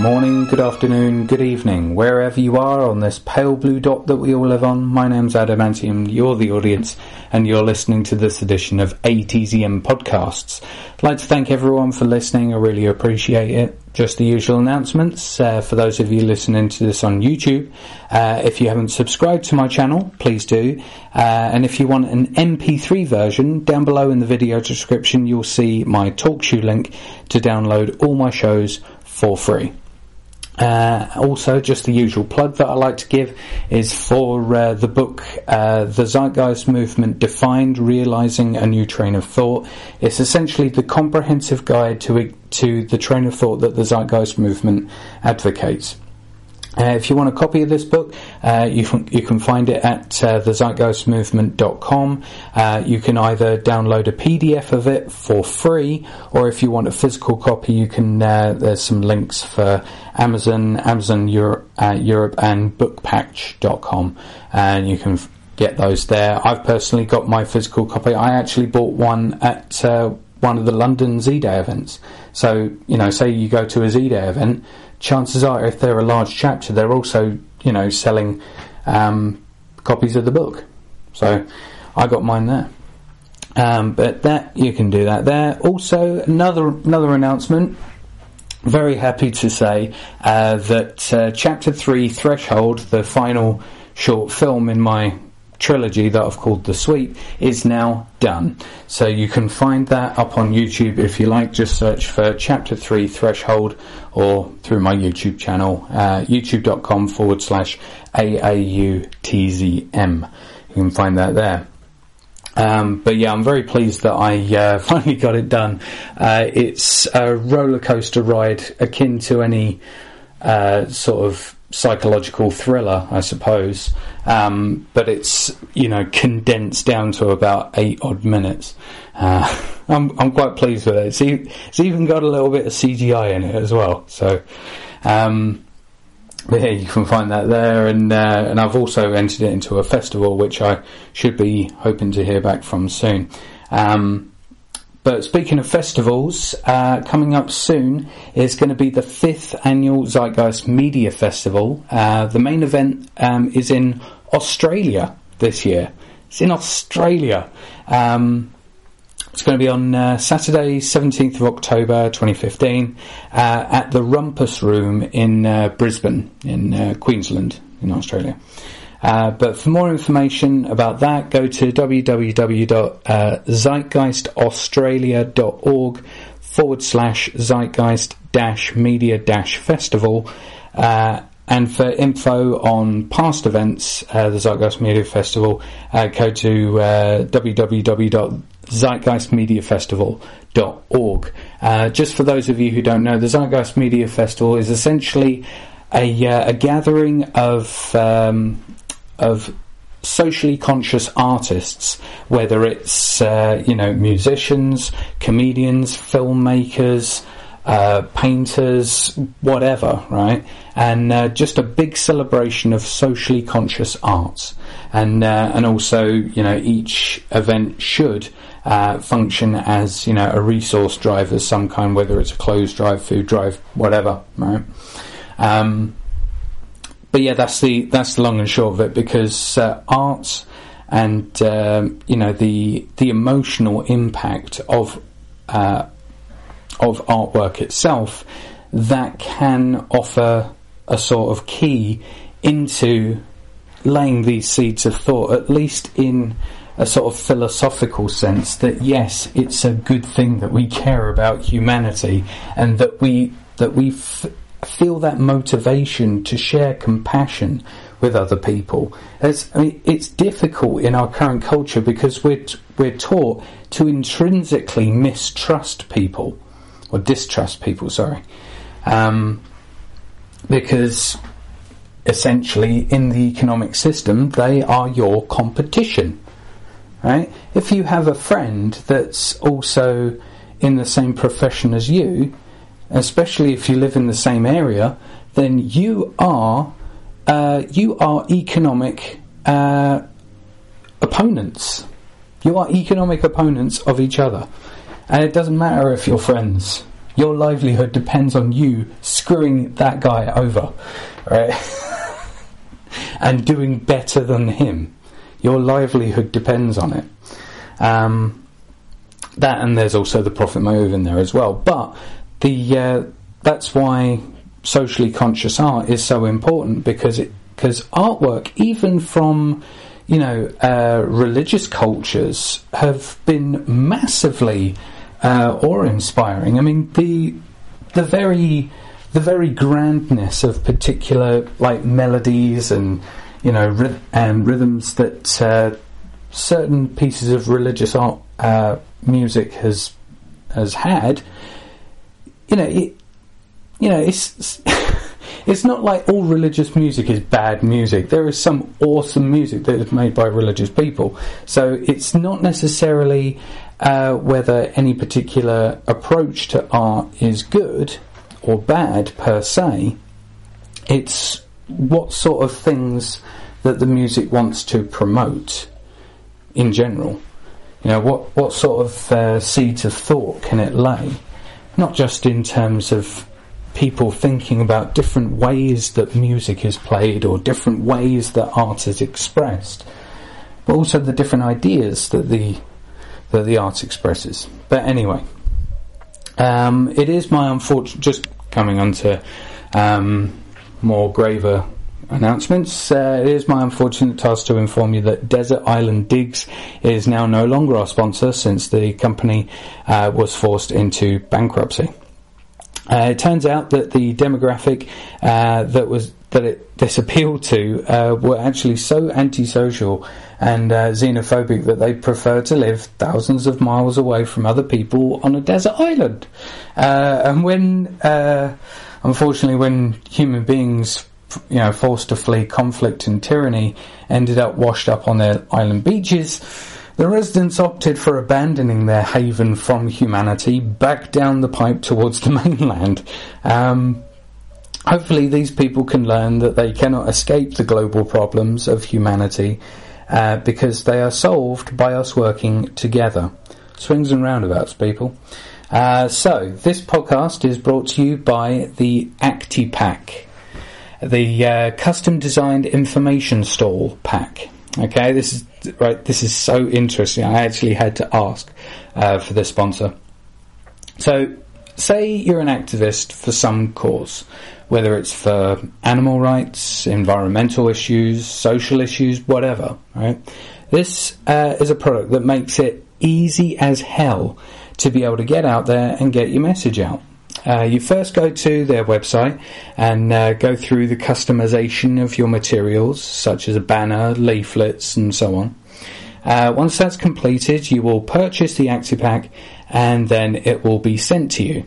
Morning, good afternoon, good evening, wherever you are on this pale blue dot that we all live on. My name's Adamantium, you're the audience, and you're listening to this edition of ATZM Podcasts. I'd like to thank everyone for listening, I really appreciate it. Just the usual announcements uh, for those of you listening to this on YouTube. Uh, if you haven't subscribed to my channel, please do. Uh, and if you want an MP3 version, down below in the video description, you'll see my TalkShoe link to download all my shows for free. Uh, also, just the usual plug that I like to give is for uh, the book uh, The Zeitgeist Movement Defined Realizing a New Train of Thought. It's essentially the comprehensive guide to, to the train of thought that the Zeitgeist Movement advocates. Uh, if you want a copy of this book, uh, you, can, you can find it at uh, thezeitgeistmovement.com. Uh, you can either download a PDF of it for free, or if you want a physical copy, you can. Uh, there's some links for Amazon, Amazon Europe, uh, Europe, and Bookpatch.com, and you can get those there. I've personally got my physical copy. I actually bought one at uh, one of the London Z Day events. So you know, say you go to a Z Day event chances are, if they're a large chapter, they're also, you know, selling um, copies of the book. So I got mine there. Um, but that you can do that there. Also, another another announcement. Very happy to say uh, that uh, chapter three, Threshold, the final short film in my trilogy that I've called The Sweep is now done. So you can find that up on YouTube if you like. Just search for Chapter 3 Threshold or through my YouTube channel, uh, youtube.com forward slash AAUTZM. You can find that there. Um, but yeah, I'm very pleased that I uh, finally got it done. Uh, it's a roller coaster ride akin to any uh, sort of psychological thriller, I suppose. Um, but it's you know condensed down to about eight odd minutes. Uh, I'm I'm quite pleased with it. It's, e- it's, even got a little bit of CGI in it as well. So. Um, but yeah, you can find that there, and uh, and I've also entered it into a festival, which I should be hoping to hear back from soon. Um, but speaking of festivals, uh, coming up soon is going to be the fifth annual Zeitgeist Media Festival. Uh, the main event um, is in Australia this year. It's in Australia. Um, it's going to be on uh, Saturday, 17th of October 2015, uh, at the Rumpus Room in uh, Brisbane, in uh, Queensland, in Australia. Uh, but for more information about that, go to www.zeitgeistaustralia.org forward slash zeitgeist dash media dash festival. Uh, and for info on past events, uh, the Zeitgeist Media Festival, uh, go to uh, www.zeitgeistmediafestival.org. Uh, just for those of you who don't know, the Zeitgeist Media Festival is essentially a, uh, a gathering of um, of socially conscious artists, whether it's uh, you know musicians, comedians, filmmakers, uh, painters, whatever, right? And uh, just a big celebration of socially conscious arts, and uh, and also you know each event should. Uh, function as you know a resource drive of some kind, whether it's a clothes drive, food drive, whatever, right? Um, but yeah, that's the that's the long and short of it because uh, art and um, you know the the emotional impact of uh, of artwork itself that can offer a sort of key into laying these seeds of thought, at least in a sort of philosophical sense, that yes, it's a good thing that we care about humanity and that we that we f- feel that motivation to share compassion with other people. It's, I mean, it's difficult in our current culture because we're t- we're taught to intrinsically mistrust people or distrust people. Sorry, um, because essentially in the economic system they are your competition. Right? If you have a friend that's also in the same profession as you, especially if you live in the same area, then you are uh, you are economic uh, opponents. You are economic opponents of each other, and it doesn't matter if you're friends. Your livelihood depends on you screwing that guy over, right? and doing better than him. Your livelihood depends on it. Um, that and there's also the profit motive in there as well. But the uh, that's why socially conscious art is so important because it because artwork, even from you know uh, religious cultures, have been massively uh, awe-inspiring. I mean the the very the very grandness of particular like melodies and you know and rhythms that uh, certain pieces of religious art uh, music has has had. You know it. You know it's. It's not like all religious music is bad music. There is some awesome music that is made by religious people. So it's not necessarily uh, whether any particular approach to art is good or bad per se. It's what sort of things that the music wants to promote in general. You know, what, what sort of uh, seeds of thought can it lay? Not just in terms of people thinking about different ways that music is played or different ways that art is expressed, but also the different ideas that the that the art expresses. But anyway, um, it is my unfortunate. Just coming on to um, more graver announcements. Uh, it is my unfortunate task to inform you that Desert Island Digs is now no longer our sponsor since the company uh, was forced into bankruptcy. Uh, it turns out that the demographic uh, that was that it, this appealed to uh, were actually so antisocial and uh, xenophobic that they prefer to live thousands of miles away from other people on a desert island. And when, unfortunately, when human beings, you know, forced to flee conflict and tyranny, ended up washed up on their island beaches. The residents opted for abandoning their haven from humanity back down the pipe towards the mainland. Um, hopefully, these people can learn that they cannot escape the global problems of humanity uh, because they are solved by us working together. Swings and roundabouts, people. Uh, so, this podcast is brought to you by the ActiPack, the uh, custom designed information stall pack. Okay, this is right. This is so interesting. I actually had to ask uh, for this sponsor. So, say you're an activist for some cause, whether it's for animal rights, environmental issues, social issues, whatever. Right? This uh, is a product that makes it easy as hell to be able to get out there and get your message out. Uh, you first go to their website and uh, go through the customization of your materials, such as a banner, leaflets, and so on. Uh, once that's completed, you will purchase the ActiPack and then it will be sent to you.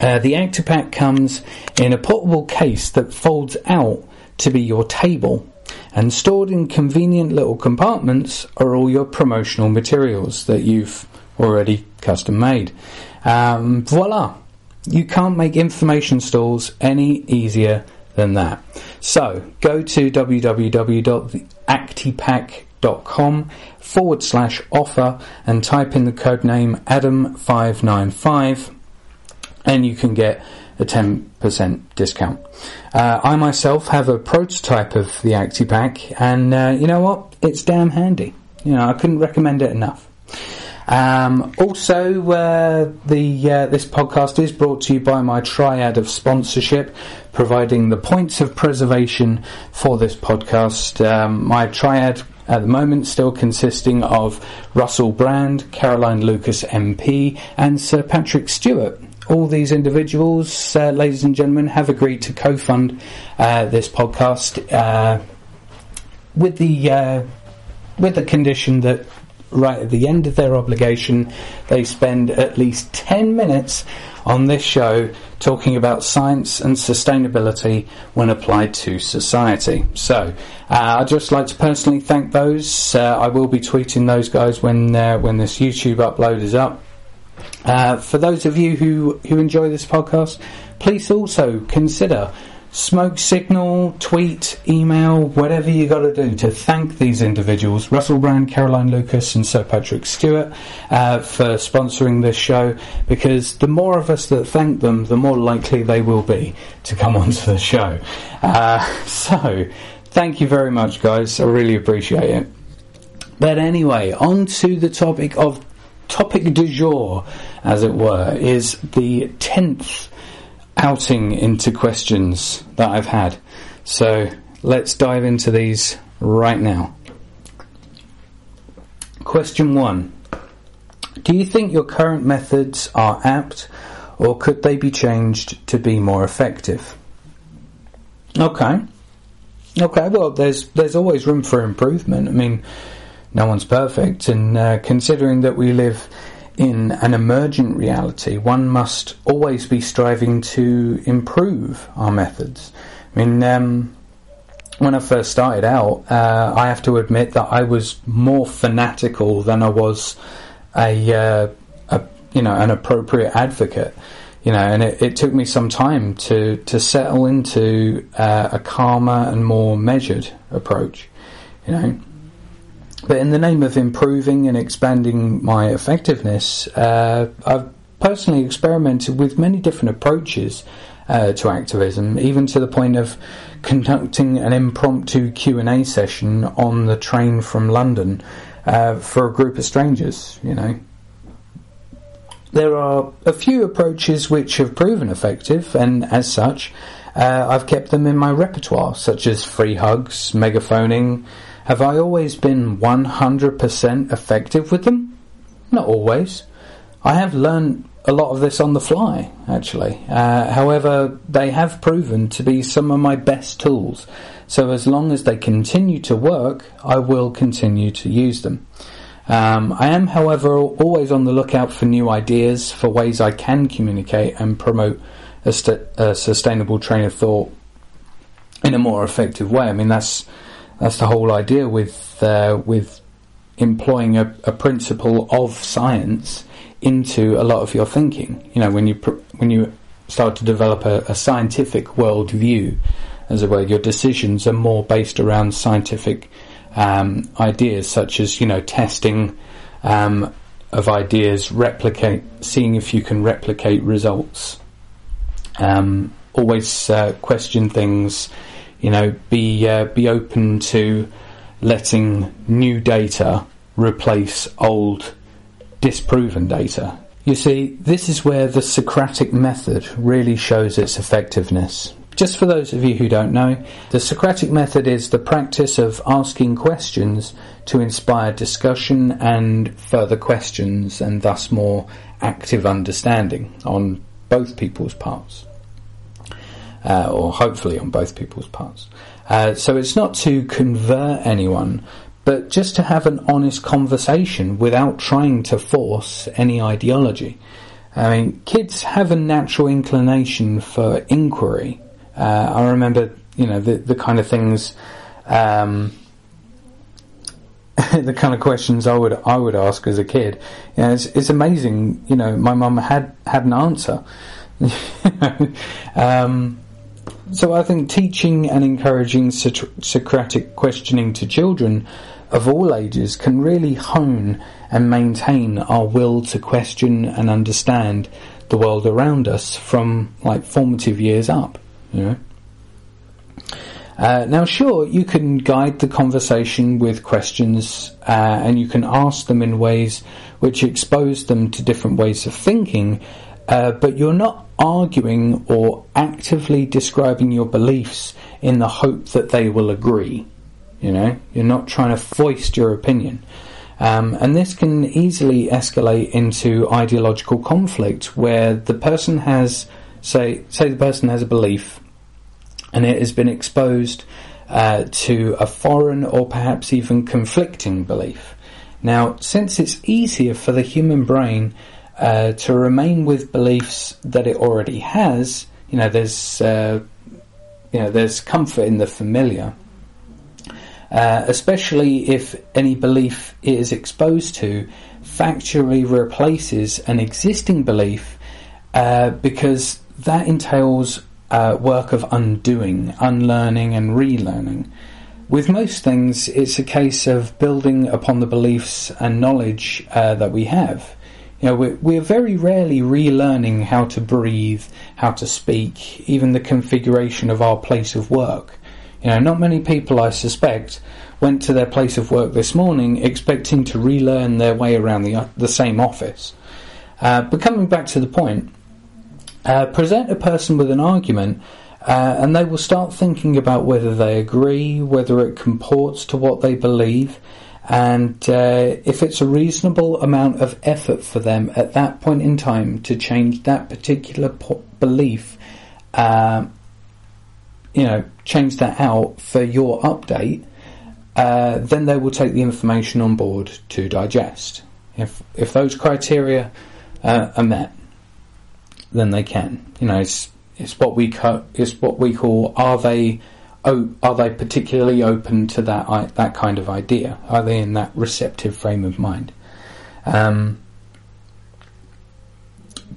Uh, the ActiPack comes in a portable case that folds out to be your table, and stored in convenient little compartments are all your promotional materials that you've already custom made. Um, voila! You can't make information stalls any easier than that. So go to www.actipack.com forward slash offer and type in the code name Adam595 and you can get a 10% discount. Uh, I myself have a prototype of the ActiPack and uh, you know what? It's damn handy. You know, I couldn't recommend it enough. Um, also, uh, the uh, this podcast is brought to you by my triad of sponsorship. providing the points of preservation for this podcast. Um, my triad at the moment still consisting of Russell Brand, Caroline Lucas MP, and Sir Patrick Stewart. All these individuals, uh, ladies and gentlemen, have agreed to co-fund uh, this podcast uh, with the uh, with the condition that right at the end of their obligation, they spend at least 10 minutes on this show talking about science and sustainability when applied to society. So, uh, I'd just like to personally thank those. Uh, I will be tweeting those guys when uh, when this YouTube upload is up. Uh, for those of you who, who enjoy this podcast, please also consider smoke signal, tweet, email, whatever you got to do to thank these individuals, Russell Brand, Caroline Lucas, and Sir Patrick Stewart, uh, for sponsoring this show. Because the more of us that thank them, the more likely they will be to come onto the show. Uh, so, thank you very much, guys. I really appreciate it. But anyway, on to the topic of topic du jour, as it were, is the tenth outing into questions that I've had. So let's dive into these right now. Question one Do you think your current methods are apt or could they be changed to be more effective? Okay. Okay, well, there's there's always room for improvement. I mean, no one's perfect, and uh, considering that we live in an emergent reality, one must always be striving to improve our methods. I mean, um, when I first started out, uh, I have to admit that I was more fanatical than I was a, uh, a you know, an appropriate advocate. You know, and it, it took me some time to to settle into uh, a calmer and more measured approach. You know. But in the name of improving and expanding my effectiveness, uh, I've personally experimented with many different approaches uh, to activism, even to the point of conducting an impromptu Q and A session on the train from London uh, for a group of strangers. You know, there are a few approaches which have proven effective, and as such, uh, I've kept them in my repertoire, such as free hugs, megaphoning. Have I always been 100% effective with them? Not always. I have learned a lot of this on the fly, actually. Uh, however, they have proven to be some of my best tools. So as long as they continue to work, I will continue to use them. Um, I am, however, always on the lookout for new ideas for ways I can communicate and promote a, st- a sustainable train of thought in a more effective way. I mean, that's that's the whole idea with uh, with employing a, a, principle of science into a lot of your thinking. You know, when you pr- when you start to develop a, a scientific worldview, as it were, your decisions are more based around scientific um, ideas, such as you know testing um, of ideas, replicate, seeing if you can replicate results. Um, always uh, question things you know, be uh, be open to letting new data replace old disproven data. You see, this is where the Socratic method really shows its effectiveness. Just for those of you who don't know, the Socratic method is the practice of asking questions to inspire discussion and further questions, and thus more active understanding on both people's parts uh, or hopefully on both people's parts. Uh, so it's not to convert anyone, but just to have an honest conversation without trying to force any ideology. I mean, kids have a natural inclination for inquiry. Uh, I remember, you know, the, the kind of things, um, the kind of questions I would I would ask as a kid. You know, it's, it's amazing. You know, my mum had had an answer. um, so I think teaching and encouraging Socratic questioning to children of all ages can really hone and maintain our will to question and understand the world around us from like formative years up. You know. Uh, now, sure, you can guide the conversation with questions, uh, and you can ask them in ways which expose them to different ways of thinking, uh, but you're not arguing or actively describing your beliefs in the hope that they will agree. You know, you're not trying to foist your opinion. Um, and this can easily escalate into ideological conflict where the person has, say, say the person has a belief and it has been exposed uh, to a foreign or perhaps even conflicting belief. Now, since it's easier for the human brain uh, to remain with beliefs that it already has, you know, there's uh, you know there's comfort in the familiar. Uh, especially if any belief it is exposed to factually replaces an existing belief, uh, because that entails uh, work of undoing, unlearning, and relearning. With most things, it's a case of building upon the beliefs and knowledge uh, that we have. You know, we're, we're very rarely relearning how to breathe, how to speak, even the configuration of our place of work. You know, not many people, I suspect, went to their place of work this morning expecting to relearn their way around the, the same office. Uh, but coming back to the point, uh, present a person with an argument uh, and they will start thinking about whether they agree, whether it comports to what they believe, and uh, if it's a reasonable amount of effort for them at that point in time to change that particular po- belief, uh, you know, change that out for your update, uh, then they will take the information on board to digest. If if those criteria uh, are met, then they can. You know, it's it's what we co- it's what we call are they oh, are they particularly open to that that kind of idea? Are they in that receptive frame of mind? Um,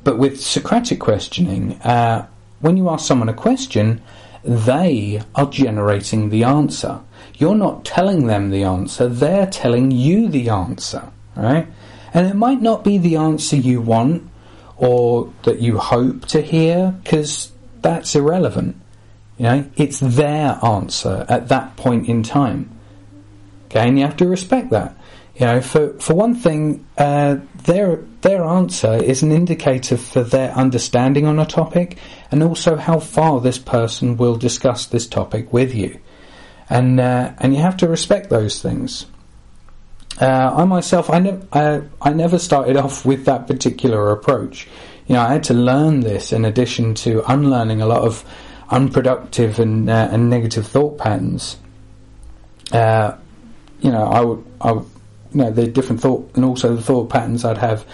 but with Socratic questioning, uh, when you ask someone a question, they are generating the answer. You're not telling them the answer; they're telling you the answer, right? And it might not be the answer you want or that you hope to hear, because that's irrelevant. You know, it's their answer at that point in time. Okay, and you have to respect that. You know, for for one thing, uh, their their answer is an indicator for their understanding on a topic, and also how far this person will discuss this topic with you, and uh, and you have to respect those things. Uh, I myself, I, ne- I, I never started off with that particular approach. You know, I had to learn this in addition to unlearning a lot of unproductive and, uh, and negative thought patterns. Uh, you know, I would, I would, you know, the different thought and also the thought patterns I'd have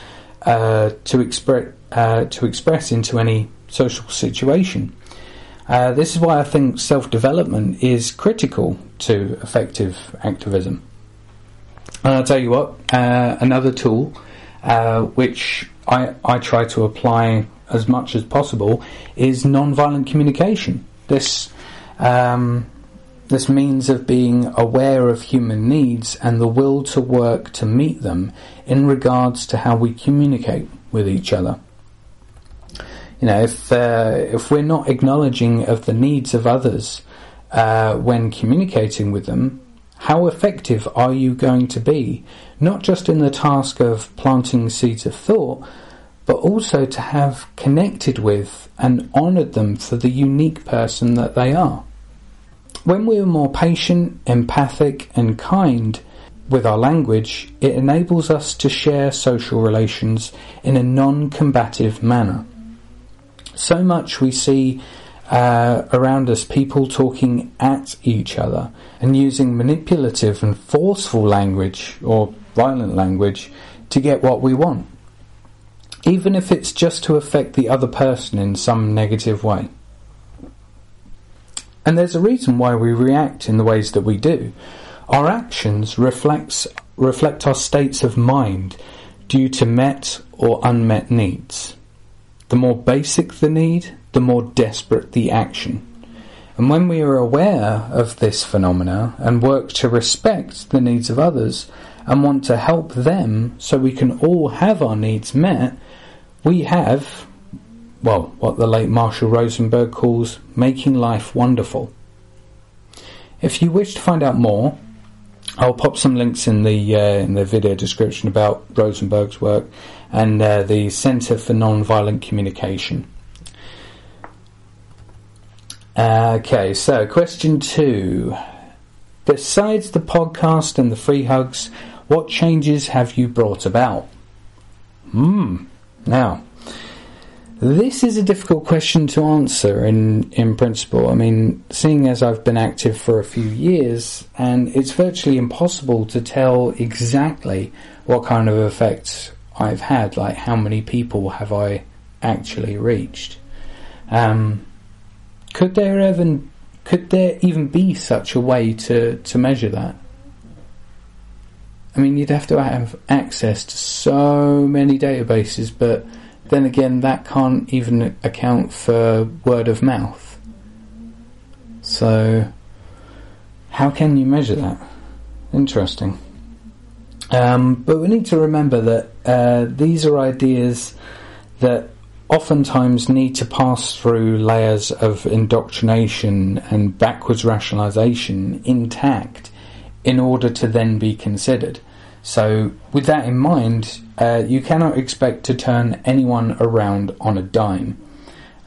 uh, to express uh, to express into any social situation. Uh, this is why I think self development is critical to effective activism. And I'll tell you what, uh, another tool uh, which I, I try to apply as much as possible is non-violent communication. This um, this means of being aware of human needs and the will to work to meet them in regards to how we communicate with each other. You know, if uh, if we're not acknowledging of the needs of others uh, when communicating with them, how effective are you going to be? Not just in the task of planting seeds of thought, but also to have connected with and honoured them for the unique person that they are. When we are more patient, empathic, and kind with our language, it enables us to share social relations in a non combative manner. So much we see uh, around us people talking at each other and using manipulative and forceful language or violent language to get what we want, even if it's just to affect the other person in some negative way. And there's a reason why we react in the ways that we do. Our actions reflects, reflect our states of mind due to met or unmet needs. The more basic the need, the more desperate the action. And when we are aware of this phenomena and work to respect the needs of others and want to help them so we can all have our needs met, we have, well, what the late Marshall Rosenberg calls making life wonderful. If you wish to find out more, I'll pop some links in the uh, in the video description about Rosenberg's work and uh, the Centre for Nonviolent Communication. Okay, so question two. Besides the podcast and the free hugs, what changes have you brought about? Hmm. Now, this is a difficult question to answer in, in principle. I mean, seeing as I've been active for a few years, and it's virtually impossible to tell exactly what kind of effects I've had, like how many people have I actually reached. Um, could there even could there even be such a way to, to measure that? I mean, you'd have to have access to so many databases, but then again, that can't even account for word of mouth. So, how can you measure that? Interesting. Um, but we need to remember that uh, these are ideas that oftentimes need to pass through layers of indoctrination and backwards rationalization intact in order to then be considered. So, with that in mind, uh, you cannot expect to turn anyone around on a dime.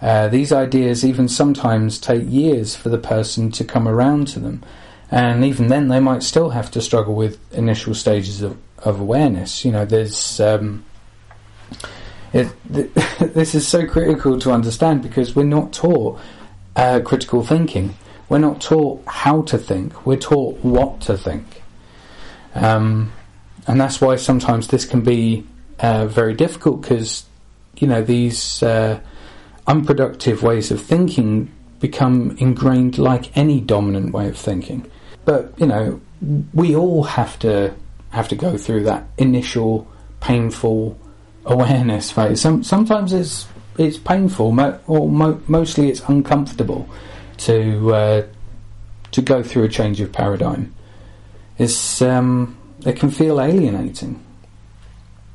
Uh, these ideas even sometimes take years for the person to come around to them, and even then, they might still have to struggle with initial stages of, of awareness. You know, there's um, it, th- this is so critical to understand because we're not taught uh, critical thinking. We're not taught how to think. We're taught what to think. Um, and that's why sometimes this can be uh, very difficult because, you know, these uh, unproductive ways of thinking become ingrained like any dominant way of thinking. But, you know, we all have to have to go through that initial painful awareness phase. Some, sometimes it's it's painful, mo- or mo- mostly it's uncomfortable to uh, to go through a change of paradigm. It's um, it can feel alienating.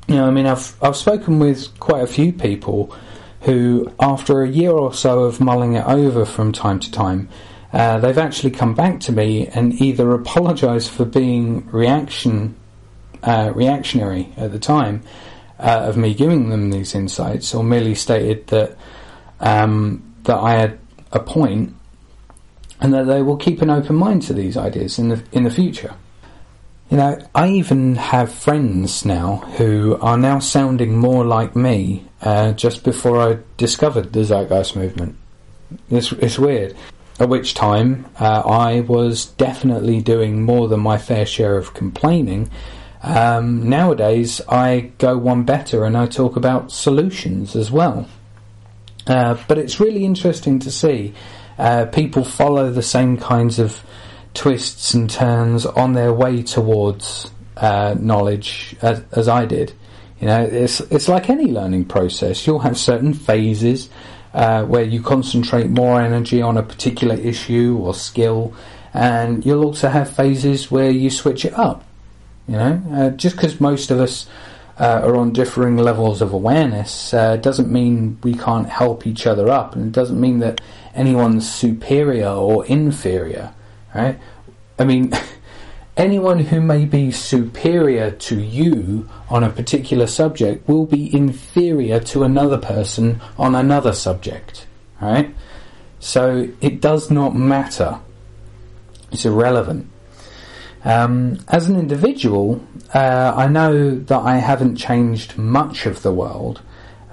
You know, I mean, I've I've spoken with quite a few people who, after a year or so of mulling it over from time to time, uh, they've actually come back to me and either apologised for being reaction uh, reactionary at the time, uh, of me giving them these insights, or merely stated that um, that I had a point, and that they will keep an open mind to these ideas in the in the future. You know, I even have friends now who are now sounding more like me uh, just before I discovered the Zeitgeist movement. It's, it's weird. At which time, uh, I was definitely doing more than my fair share of complaining um, nowadays, I go one better and I talk about solutions as well. Uh, but it's really interesting to see uh, people follow the same kinds of twists and turns on their way towards uh, knowledge as, as, I did. You know, it's it's like any learning process. You'll have certain phases uh, where you concentrate more energy on a particular issue or skill, and you'll also have phases where you switch it up. You know, uh, just because most of us uh, are on differing levels of awareness uh, doesn't mean we can't help each other up, and it doesn't mean that anyone's superior or inferior. Right? I mean, anyone who may be superior to you on a particular subject will be inferior to another person on another subject. Right? So it does not matter. It's irrelevant. Um, as an individual, uh, I know that I haven't changed much of the world.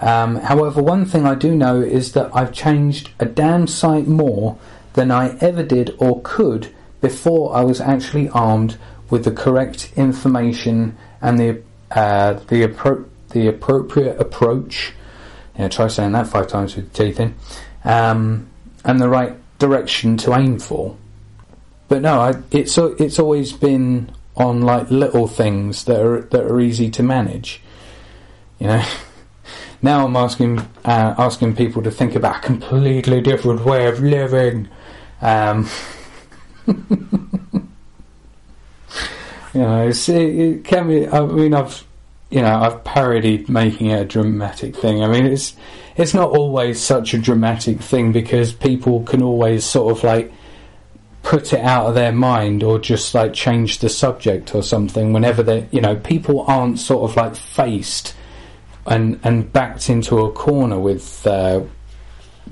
Um, however, one thing I do know is that I've changed a damn sight more than I ever did or could before I was actually armed with the correct information and the uh, the, appro- the appropriate approach. Yeah, try saying that five times with teeth in, um, and the right direction to aim for but no, I, it's it's always been on like little things that are that are easy to manage. You know, now I'm asking uh, asking people to think about a completely different way of living. Um, you know, it, it can be. I mean, I've you know I've parodied making it a dramatic thing. I mean, it's it's not always such a dramatic thing because people can always sort of like put it out of their mind or just like change the subject or something whenever they you know people aren't sort of like faced and and backed into a corner with uh,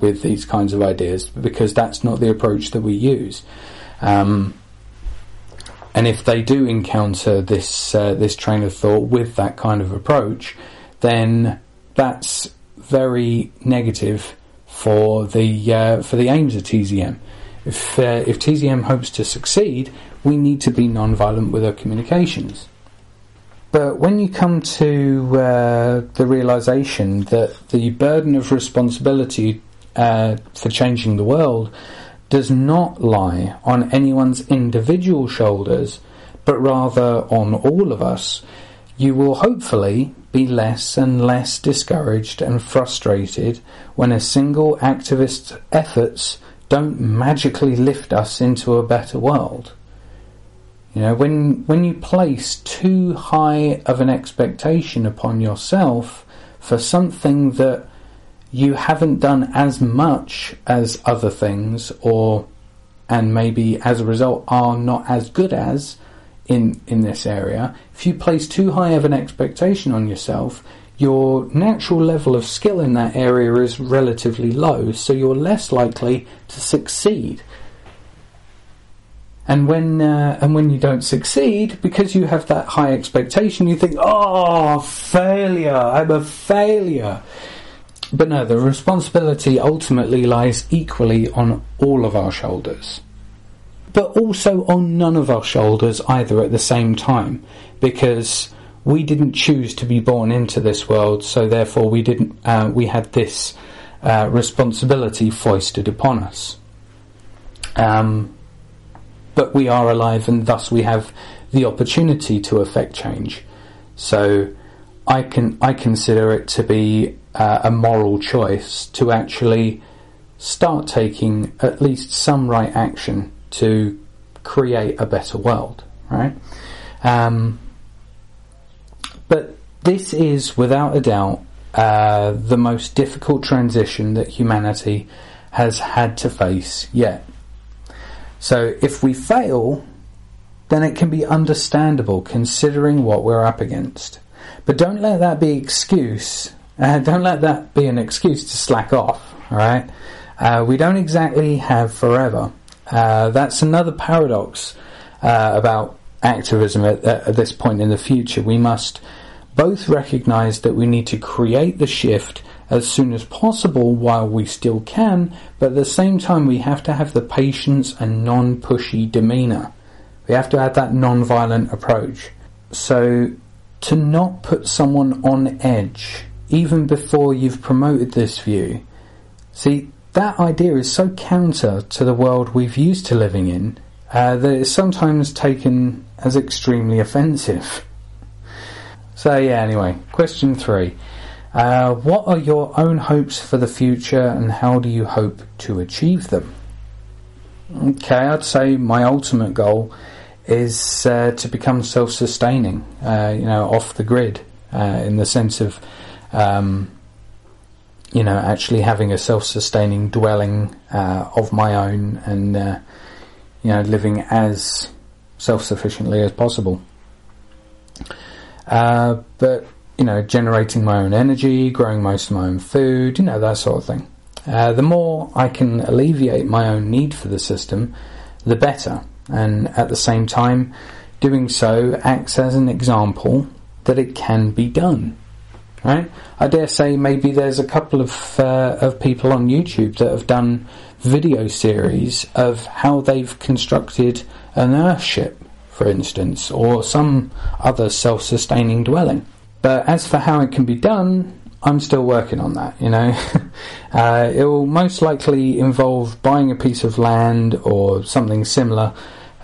with these kinds of ideas because that's not the approach that we use. Um, and if they do encounter this uh, this train of thought with that kind of approach, then that's very negative for the uh, for the aims of TZM. If uh, if TZM hopes to succeed, we need to be non-violent with our communications. But when you come to uh, the realization that the burden of responsibility uh, for changing the world does not lie on anyone's individual shoulders, but rather on all of us, you will hopefully be less and less discouraged and frustrated when a single activist's efforts don't magically lift us into a better world. You know, when when you place too high of an expectation upon yourself for something that you haven't done as much as other things or and maybe as a result are not as good as in in this area. If you place too high of an expectation on yourself your natural level of skill in that area is relatively low so you're less likely to succeed. And when uh, and when you don't succeed because you have that high expectation you think oh failure i'm a failure but no, the responsibility ultimately lies equally on all of our shoulders. But also on none of our shoulders either at the same time, because we didn't choose to be born into this world, so therefore we didn't. Uh, we had this uh, responsibility foisted upon us. Um, but we are alive, and thus we have the opportunity to affect change. So I can I consider it to be uh, a moral choice to actually start taking at least some right action to create a better world, right? Um, but this is without a doubt uh, the most difficult transition that humanity has had to face yet. So if we fail, then it can be understandable considering what we're up against. But don't let that be excuse uh, don't let that be an excuse to slack off, alright? Uh, we don't exactly have forever. Uh, that's another paradox uh, about activism at, at this point in the future. We must both recognize that we need to create the shift as soon as possible while we still can, but at the same time we have to have the patience and non-pushy demeanor. We have to have that non-violent approach. So to not put someone on edge even before you've promoted this view. See, that idea is so counter to the world we've used to living in uh, that it's sometimes taken as extremely offensive. So, yeah, anyway, question three. Uh, what are your own hopes for the future and how do you hope to achieve them? Okay, I'd say my ultimate goal is uh, to become self sustaining, uh, you know, off the grid, uh, in the sense of um, you know, actually having a self-sustaining dwelling uh, of my own and uh, you know living as self-sufficiently as possible. Uh, but you know, generating my own energy, growing most of my own food, you know, that sort of thing. Uh, the more I can alleviate my own need for the system, the better. And at the same time, doing so acts as an example that it can be done right? I dare say maybe there's a couple of uh, of people on YouTube that have done video series of how they've constructed an earthship, for instance, or some other self-sustaining dwelling. But as for how it can be done, I'm still working on that. You know, uh, it will most likely involve buying a piece of land or something similar,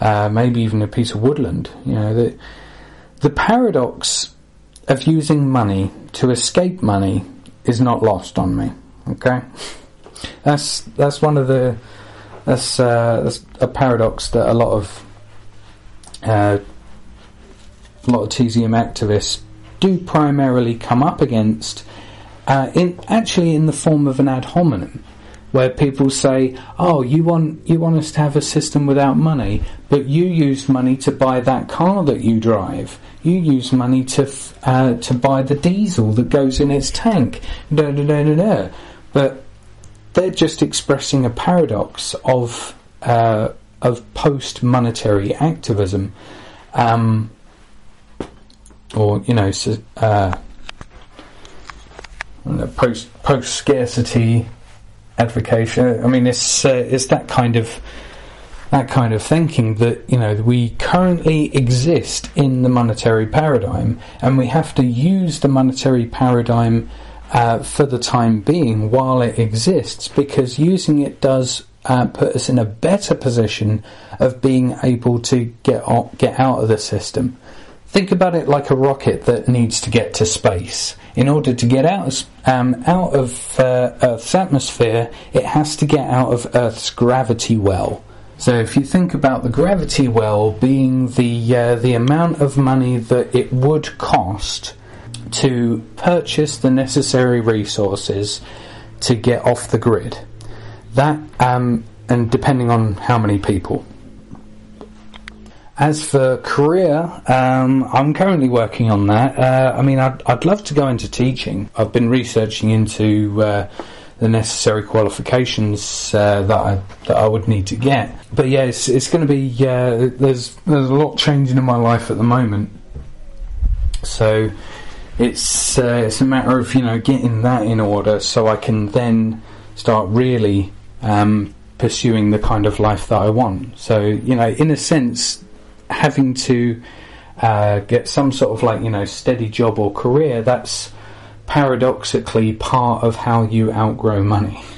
uh, maybe even a piece of woodland. You know, the the paradox of using money to escape money is not lost on me. Okay, that's that's one of the that's, uh, that's a paradox that a lot of uh, a lot of TZM activists do primarily come up against. Uh, in actually in the form of an ad hominem, where people say, "Oh, you want you want us to have a system without money, but you used money to buy that car that you drive. You use money to f- uh, to buy the diesel that goes in its tank." Da, da, da, da, da. But they're just expressing a paradox of uh, of post monetary activism, um, or you know, uh, post post scarcity advocation. I mean, it's uh, it's that kind of that kind of thinking that you know we currently exist in the monetary paradigm, and we have to use the monetary paradigm uh, for the time being while it exists, because using it does. Uh, put us in a better position of being able to get o- get out of the system. Think about it like a rocket that needs to get to space. In order to get out um, out of uh, Earth's atmosphere, it has to get out of Earth's gravity well. So if you think about the gravity well being the uh, the amount of money that it would cost to purchase the necessary resources to get off the grid, that um, and depending on how many people. As for career, um, I'm currently working on that. Uh, I mean, I'd, I'd love to go into teaching. I've been researching into uh, the necessary qualifications uh, that I that I would need to get. But yeah, it's, it's going to be uh, there's there's a lot changing in my life at the moment, so it's uh, it's a matter of you know getting that in order so I can then start really um, pursuing the kind of life that I want. So you know, in a sense, having to uh, get some sort of like you know steady job or career that's paradoxically part of how you outgrow money.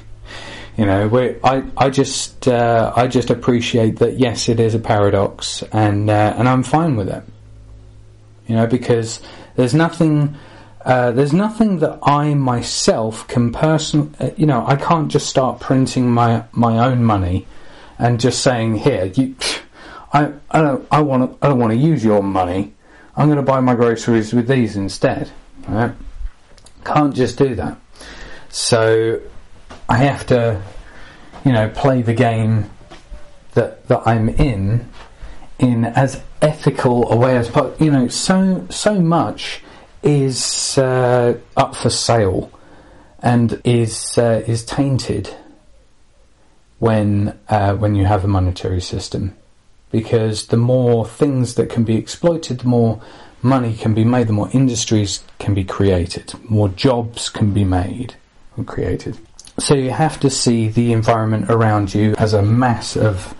You know, I I just uh, I just appreciate that yes, it is a paradox, and uh, and I'm fine with it. You know, because there's nothing. Uh, there's nothing that I myself can person. Uh, you know, I can't just start printing my my own money and just saying, "Here, you, I, I don't, I want, I don't want to use your money. I'm going to buy my groceries with these instead." Right? Can't just do that. So I have to, you know, play the game that that I'm in in as ethical a way as possible. You know, so so much is uh, up for sale and is uh, is tainted when uh, when you have a monetary system, because the more things that can be exploited, the more money can be made, the more industries can be created, more jobs can be made and created. So you have to see the environment around you as a mass of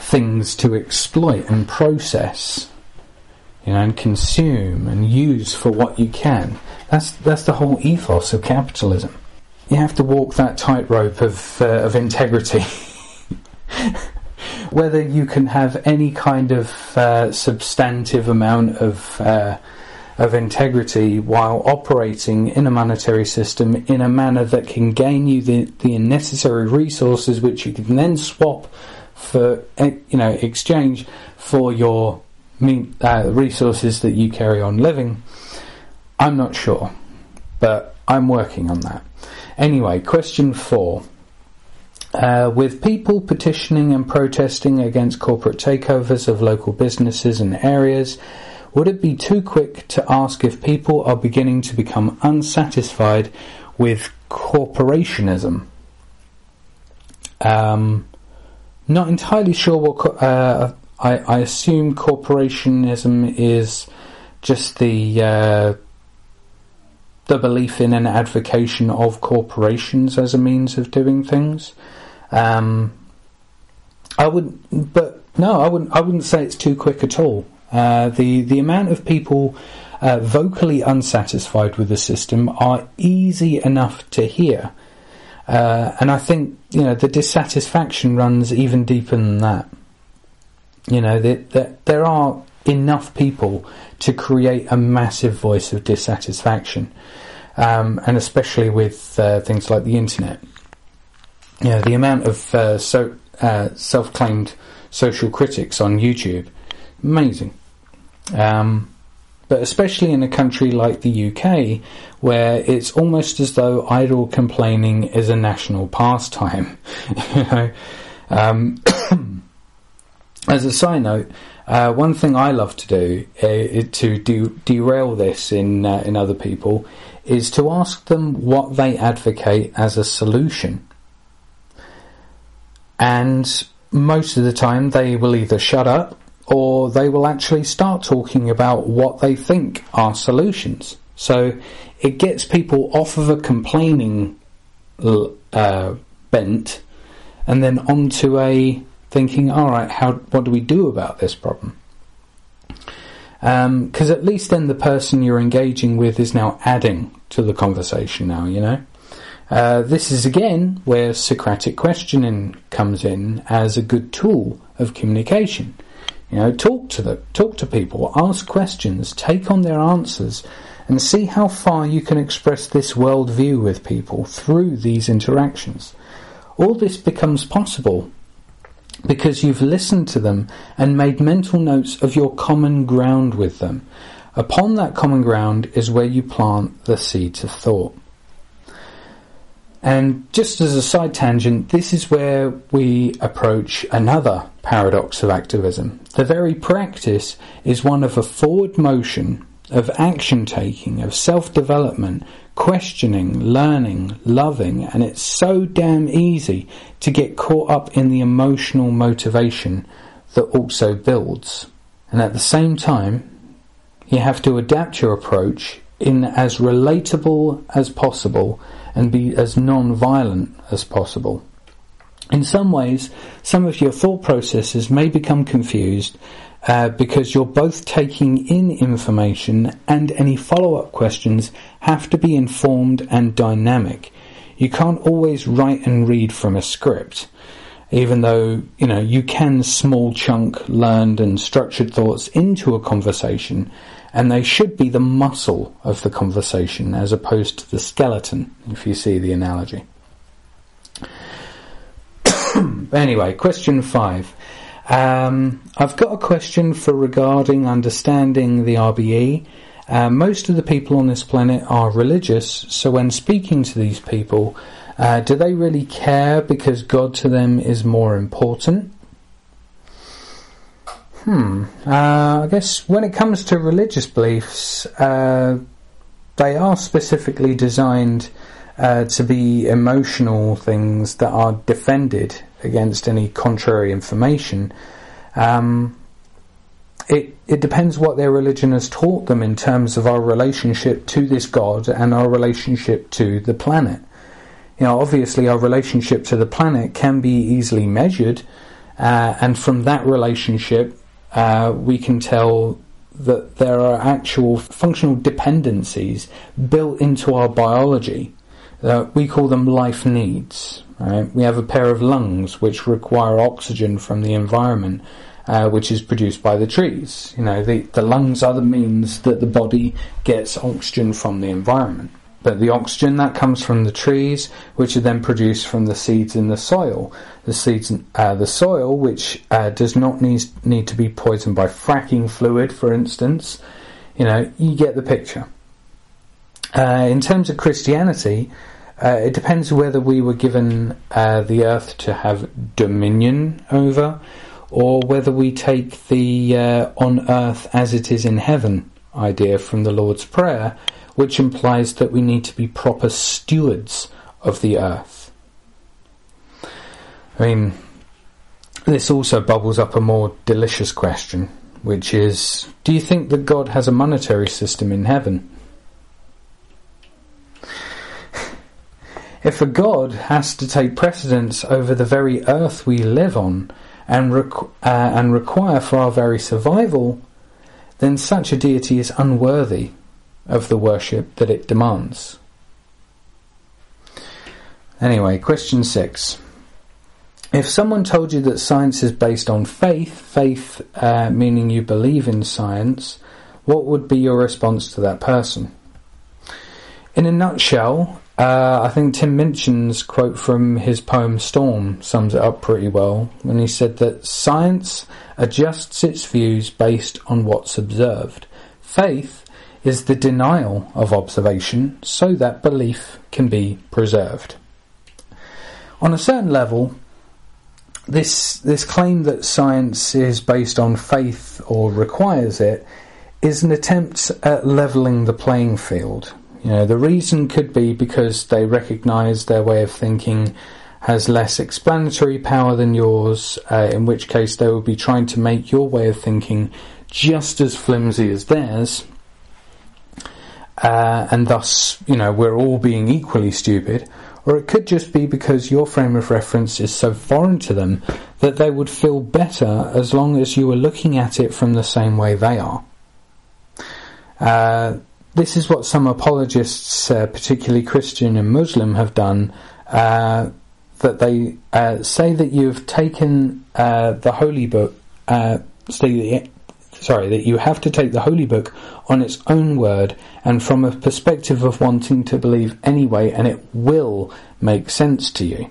things to exploit and process, you know, and consume and use for what you can. That's that's the whole ethos of capitalism. You have to walk that tightrope of uh, of integrity. Whether you can have any kind of uh, substantive amount of uh, of integrity while operating in a monetary system in a manner that can gain you the, the necessary resources which you can then swap for eh, you know exchange for your uh, resources that you carry on living. I'm not sure, but I'm working on that. Anyway, question four. Uh, with people petitioning and protesting against corporate takeovers of local businesses and areas, would it be too quick to ask if people are beginning to become unsatisfied with corporationism? Um, not entirely sure what. Uh, I, I assume corporationism is just the uh, the belief in and advocation of corporations as a means of doing things. Um, I would, but no, I wouldn't. I wouldn't say it's too quick at all. Uh, the the amount of people uh, vocally unsatisfied with the system are easy enough to hear, uh, and I think you know the dissatisfaction runs even deeper than that. You know that there, there are enough people to create a massive voice of dissatisfaction, um, and especially with uh, things like the internet. Know the amount of uh, so uh, self-claimed social critics on YouTube, amazing. Um, but especially in a country like the UK, where it's almost as though idle complaining is a national pastime. you know, um, as a side note, uh, one thing I love to do uh, to de- derail this in uh, in other people is to ask them what they advocate as a solution. And most of the time, they will either shut up or they will actually start talking about what they think are solutions. So it gets people off of a complaining uh, bent and then onto a thinking, all right, how what do we do about this problem? Because um, at least then the person you're engaging with is now adding to the conversation. Now you know. Uh, this is again where Socratic questioning comes in as a good tool of communication. You know, talk to them, talk to people, ask questions, take on their answers, and see how far you can express this worldview with people through these interactions. All this becomes possible because you've listened to them and made mental notes of your common ground with them. Upon that common ground is where you plant the seeds of thought. And just as a side tangent, this is where we approach another paradox of activism. The very practice is one of a forward motion, of action taking, of self development, questioning, learning, loving, and it's so damn easy to get caught up in the emotional motivation that also builds. And at the same time, you have to adapt your approach in as relatable as possible and be as non-violent as possible. In some ways, some of your thought processes may become confused uh, because you're both taking in information and any follow-up questions have to be informed and dynamic. You can't always write and read from a script, even though, you know, you can small chunk learned and structured thoughts into a conversation and they should be the muscle of the conversation as opposed to the skeleton, if you see the analogy. anyway, question five. Um, I've got a question for regarding understanding the RBE. Uh, most of the people on this planet are religious, so when speaking to these people, uh, do they really care because God to them is more important? Hmm. Uh, I guess when it comes to religious beliefs, uh, they are specifically designed uh, to be emotional things that are defended against any contrary information. Um, it it depends what their religion has taught them in terms of our relationship to this God and our relationship to the planet. You know, obviously, our relationship to the planet can be easily measured, uh, and from that relationship, uh, we can tell that there are actual functional dependencies built into our biology. Uh, we call them life needs. Right? We have a pair of lungs which require oxygen from the environment, uh, which is produced by the trees. You know, the, the lungs are the means that the body gets oxygen from the environment. But the oxygen that comes from the trees, which are then produced from the seeds in the soil. The seeds, uh, the soil, which uh, does not need need to be poisoned by fracking fluid, for instance. You know, you get the picture. Uh, in terms of Christianity, uh, it depends whether we were given uh, the earth to have dominion over, or whether we take the uh, on earth as it is in heaven idea from the Lord's Prayer which implies that we need to be proper stewards of the earth. I mean, this also bubbles up a more delicious question, which is Do you think that God has a monetary system in heaven? if a God has to take precedence over the very earth we live on and, requ- uh, and require for our very survival, then such a deity is unworthy of the worship that it demands. Anyway, question six. If someone told you that science is based on faith, faith uh, meaning you believe in science, what would be your response to that person? In a nutshell, uh, I think Tim Minchin's quote from his poem Storm sums it up pretty well when he said that science adjusts its views based on what's observed. Faith is the denial of observation so that belief can be preserved. On a certain level, this this claim that science is based on faith or requires it is an attempt at leveling the playing field. You know, the reason could be because they recognise their way of thinking has less explanatory power than yours, uh, in which case they will be trying to make your way of thinking just as flimsy as theirs, uh, and thus, you know, we're all being equally stupid. Or it could just be because your frame of reference is so foreign to them that they would feel better as long as you were looking at it from the same way they are. Uh, this is what some apologists, uh, particularly Christian and Muslim, have done. Uh, that they uh, say that you've taken uh, the holy book, uh, say sorry, that you have to take the holy book on its own word and from a perspective of wanting to believe anyway, and it will make sense to you.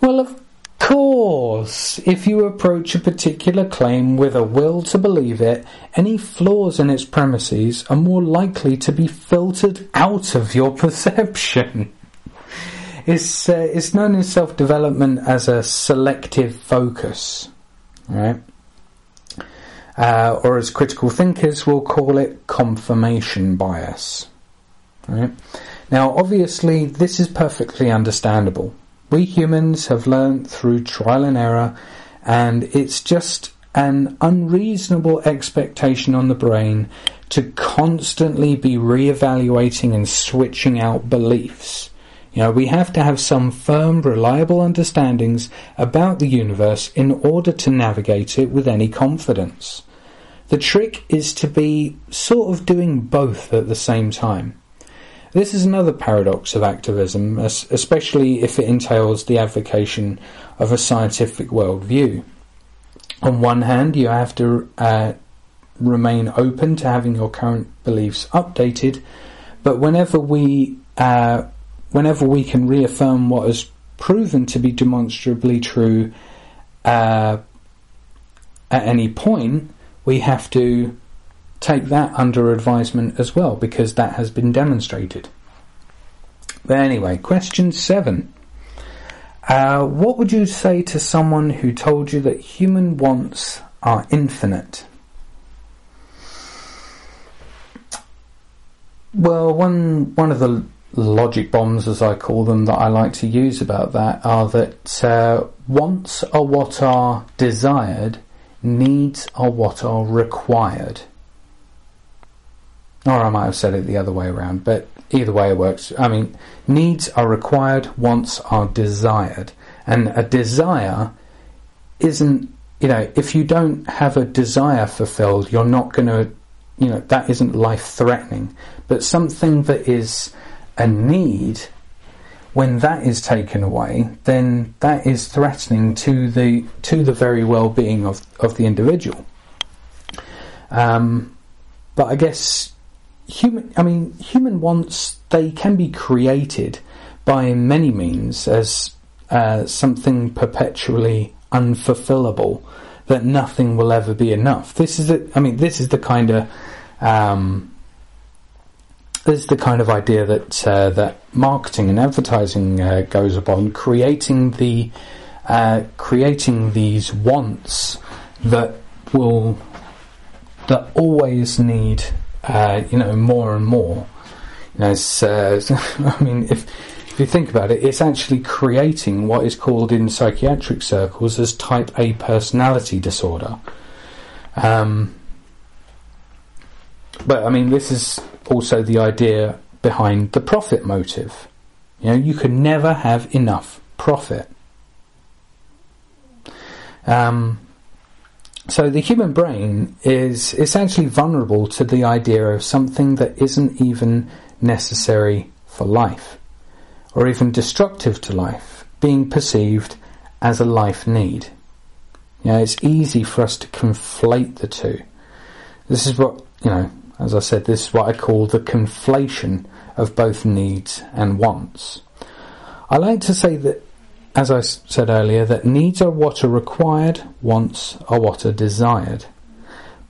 Well, of course, if you approach a particular claim with a will to believe it, any flaws in its premises are more likely to be filtered out of your perception. It's, uh, it's known in self development as a selective focus, right? Uh, or as critical thinkers will call it, confirmation bias. Right? Now, obviously, this is perfectly understandable. We humans have learned through trial and error, and it's just an unreasonable expectation on the brain to constantly be re-evaluating and switching out beliefs you know, we have to have some firm, reliable understandings about the universe in order to navigate it with any confidence. The trick is to be sort of doing both at the same time. This is another paradox of activism, especially if it entails the advocation of a scientific worldview. On one hand, you have to uh, remain open to having your current beliefs updated, but whenever we uh, whenever we can reaffirm what has proven to be demonstrably true uh, at any point, we have to take that under advisement as well because that has been demonstrated. But anyway, question seven. Uh, what would you say to someone who told you that human wants are infinite? Well, one one of the logic bombs, as I call them, that I like to use about that are that uh, wants are what are desired, needs are what are required. Or I might have said it the other way around, but either way it works. I mean, needs are required, wants are desired. And a desire isn't, you know, if you don't have a desire fulfilled, you're not going to, you know, that isn't life threatening. But something that is a need, when that is taken away, then that is threatening to the to the very well-being of of the individual. Um, but I guess human, I mean, human wants they can be created by many means as uh, something perpetually unfulfillable that nothing will ever be enough. This is the, I mean, this is the kind of um, this is the kind of idea that uh, that marketing and advertising uh, goes upon, creating the uh, creating these wants that will that always need uh, you know more and more. You know, I mean, if if you think about it, it's actually creating what is called in psychiatric circles as type A personality disorder. Um, but I mean, this is also the idea behind the profit motive. You know, you can never have enough profit. Um, so the human brain is essentially vulnerable to the idea of something that isn't even necessary for life, or even destructive to life, being perceived as a life need. You know, it's easy for us to conflate the two. This is what, you know, as I said, this is what I call the conflation of both needs and wants. I like to say that, as I said earlier, that needs are what are required, wants are what are desired.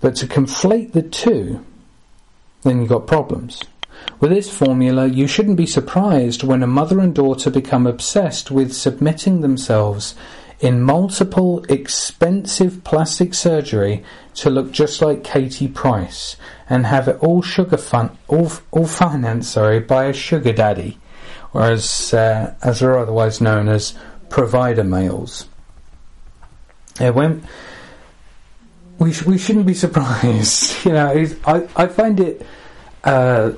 But to conflate the two, then you've got problems. With this formula, you shouldn't be surprised when a mother and daughter become obsessed with submitting themselves in multiple expensive plastic surgery to look just like Katie Price and have it all sugar fun, all, all financed, sorry, by a sugar daddy, or as uh, as are otherwise known as provider males. When we sh- we shouldn't be surprised, you know. I I find it uh,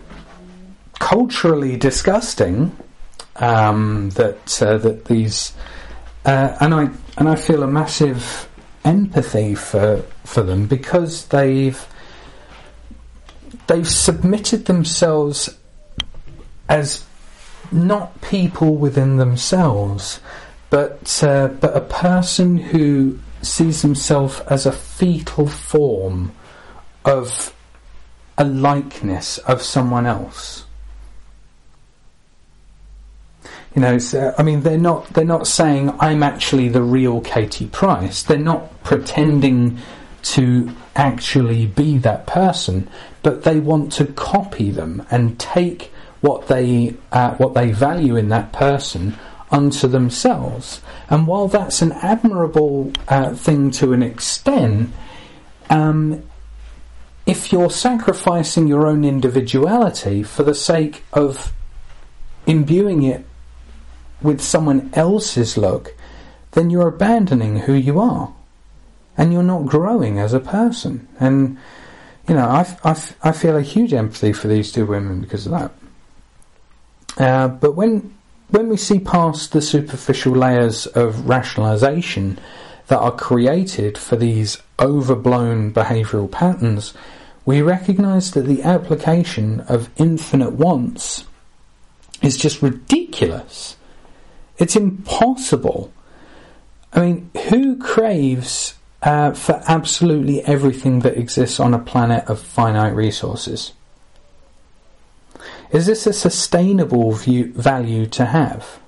culturally disgusting um, that uh, that these uh, and I and I feel a massive empathy for for them because they've they've submitted themselves as not people within themselves, but uh, but a person who sees himself as a fetal form of a likeness of someone else. You know, I mean, they're not they're not saying I'm actually the real Katie Price. They're not pretending to actually be that person, but they want to copy them and take what they uh, what they value in that person unto themselves. And while that's an admirable uh, thing to an extent, um, if you're sacrificing your own individuality for the sake of imbuing it with someone else's look, then you're abandoning who you are. And you're not growing as a person. And, you know, I, I, I feel a huge empathy for these two women because of that. Uh, but when, when we see past the superficial layers of rationalization that are created for these overblown behavioral patterns, we recognize that the application of infinite wants is just ridiculous. It's impossible. I mean, who craves uh, for absolutely everything that exists on a planet of finite resources? Is this a sustainable view, value to have?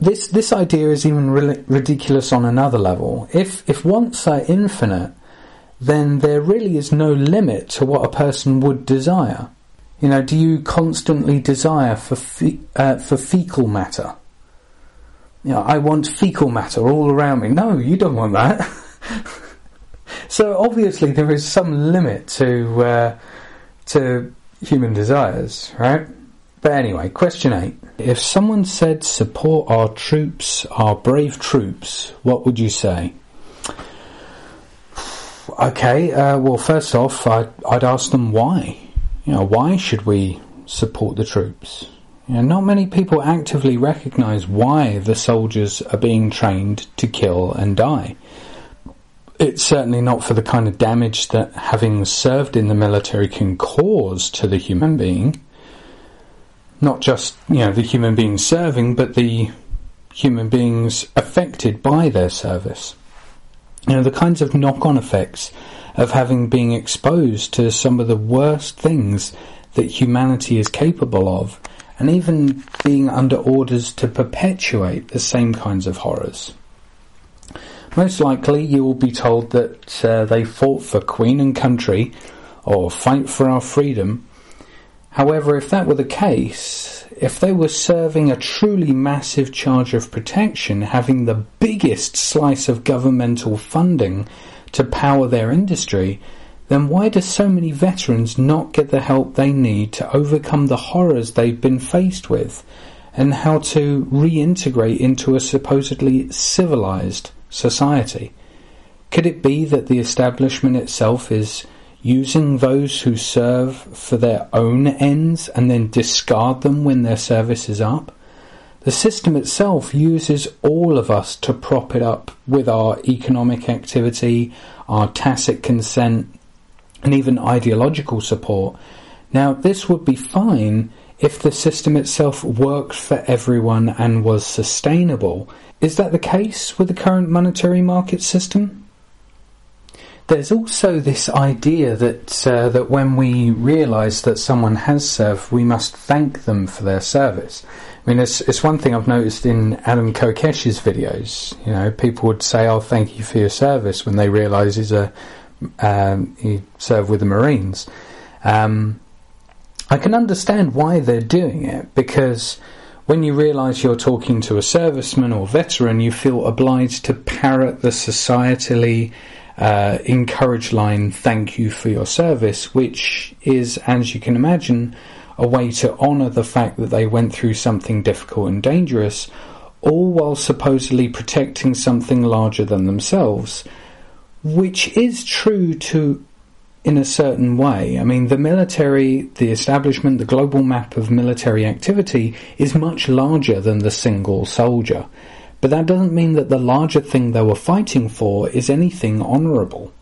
This this idea is even ri- ridiculous on another level. If if wants are infinite, then there really is no limit to what a person would desire. You know, do you constantly desire for fe- uh, for fecal matter? you know, I want fecal matter all around me. No, you don't want that. so obviously there is some limit to uh, to human desires, right? But anyway, question eight. If someone said support our troops, our brave troops, what would you say? Okay, uh, well, first off, I'd, I'd ask them why. You know, why should we support the troops? You know, not many people actively recognise why the soldiers are being trained to kill and die. It's certainly not for the kind of damage that having served in the military can cause to the human being. Not just, you know, the human being serving, but the human beings affected by their service. You know, the kinds of knock on effects of having been exposed to some of the worst things that humanity is capable of, and even being under orders to perpetuate the same kinds of horrors. Most likely, you will be told that uh, they fought for Queen and country, or fight for our freedom. However, if that were the case, if they were serving a truly massive charge of protection, having the biggest slice of governmental funding to power their industry, then why do so many veterans not get the help they need to overcome the horrors they've been faced with and how to reintegrate into a supposedly civilized society? Could it be that the establishment itself is using those who serve for their own ends and then discard them when their service is up? The system itself uses all of us to prop it up with our economic activity, our tacit consent, and even ideological support. Now, this would be fine if the system itself worked for everyone and was sustainable. Is that the case with the current monetary market system? There's also this idea that uh, that when we realise that someone has served, we must thank them for their service. I mean, it's, it's one thing I've noticed in Adam Kokesh's videos. You know, people would say, "Oh, thank you for your service," when they realise he's a Um, he served with the Marines. Um, I can understand why they're doing it because when you realise you're talking to a serviceman or veteran, you feel obliged to parrot the societally uh, encouraged line, thank you for your service, which is, as you can imagine, a way to honour the fact that they went through something difficult and dangerous, all while supposedly protecting something larger than themselves, which is true to in a certain way. I mean, the military, the establishment, the global map of military activity is much larger than the single soldier. But that doesn't mean that the larger thing they were fighting for is anything honourable.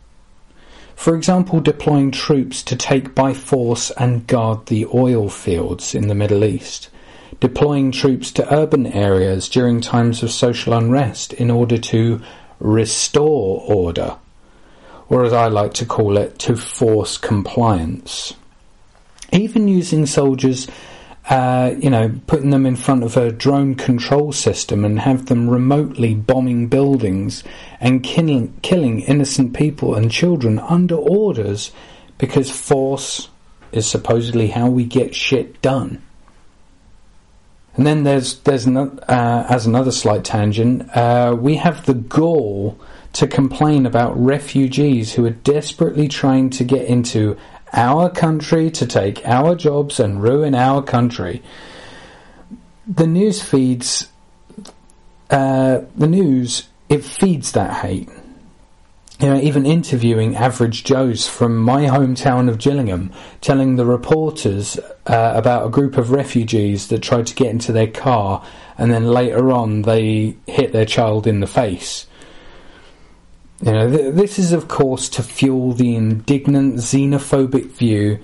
For example, deploying troops to take by force and guard the oil fields in the Middle East. Deploying troops to urban areas during times of social unrest in order to restore order or as I like to call it, to force compliance. Even using soldiers, uh, you know, putting them in front of a drone control system and have them remotely bombing buildings and killing, killing innocent people and children under orders because force is supposedly how we get shit done. And then there's there's uh, as another slight tangent, uh, we have the gall to complain about refugees who are desperately trying to get into our country to take our jobs and ruin our country. The news feeds, uh, the news, it feeds that hate. You know, even interviewing average Joes from my hometown of Gillingham, telling the reporters uh, about a group of refugees that tried to get into their car and then later on they hit their child in the face. You know, th- this is, of course, to fuel the indignant xenophobic view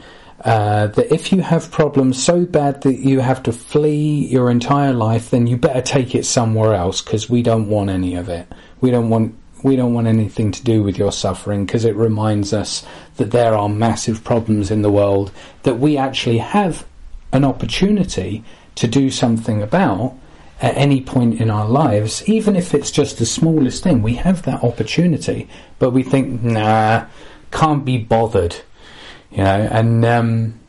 uh, that if you have problems so bad that you have to flee your entire life, then you better take it somewhere else because we don't want any of it. We don't want we don't want anything to do with your suffering because it reminds us that there are massive problems in the world that we actually have an opportunity to do something about at any point in our lives, even if it's just the smallest thing, we have that opportunity, but we think, nah, can't be bothered, you know, and um,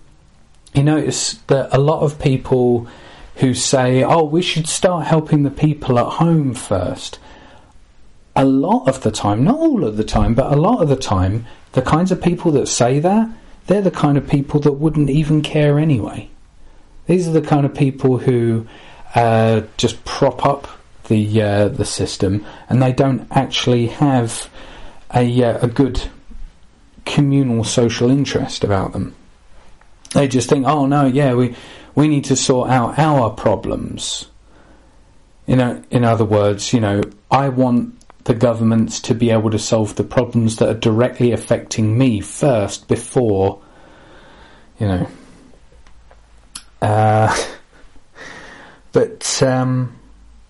you notice that a lot of people who say, oh, we should start helping the people at home first. A lot of the time, not all of the time, but a lot of the time, the kinds of people that say that, they're the kind of people that wouldn't even care anyway. These are the kind of people who uh, just prop up the uh, the system, and they don't actually have a uh, a good communal social interest about them. They just think, oh no, yeah, we we need to sort out our problems. You know, in other words, you know, I want the governments to be able to solve the problems that are directly affecting me first before, you know. Uh, But um,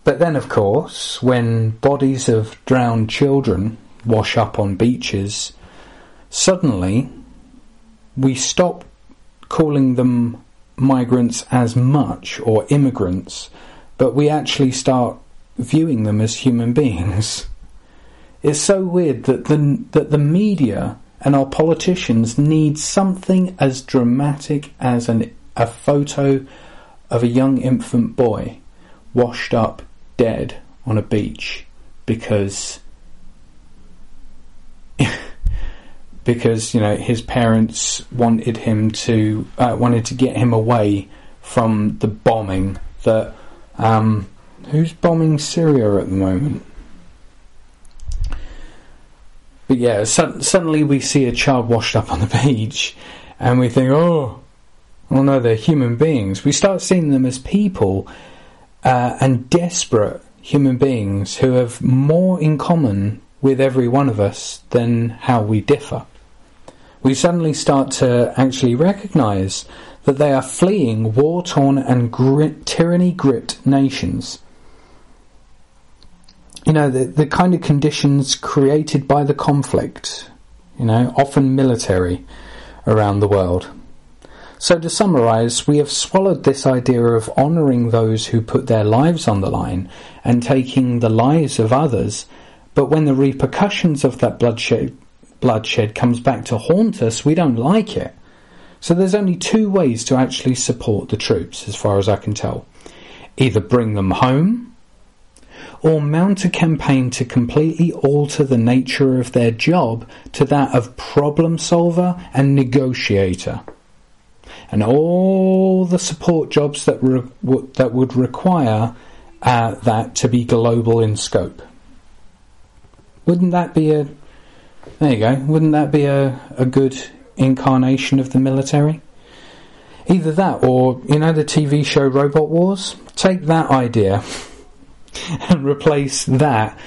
but then, of course, when bodies of drowned children wash up on beaches, suddenly we stop calling them migrants as much or immigrants, but we actually start viewing them as human beings. It's so weird that the that the media and our politicians need something as dramatic as an, a photo of a young infant boy washed up dead on a beach because because you know his parents wanted him to uh, wanted to get him away from the bombing that um, who's bombing Syria at the moment. But yeah, su- suddenly we see a child washed up on the beach, and we think, oh, well, no, they're human beings. We start seeing them as people uh, and desperate human beings who have more in common with every one of us than how we differ. We suddenly start to actually recognize that they are fleeing war torn and tyranny gripped nations. You know, the, the kind of conditions created by the conflict, you know, often military around the world. So, to summarise, we have swallowed this idea of honouring those who put their lives on the line and taking the lives of others, but when the repercussions of that bloodshed, bloodshed comes back to haunt us, we don't like it. So there's only two ways to actually support the troops, as far as I can tell. Either bring them home, or mount a campaign to completely alter the nature of their job to that of problem solver and negotiator. And all the support jobs that, re- w- that would require uh, that to be global in scope. Wouldn't that be a there you go. Wouldn't that be a, a good incarnation of the military? Either that or, you know, the TV show Robot Wars? Take that idea and replace that,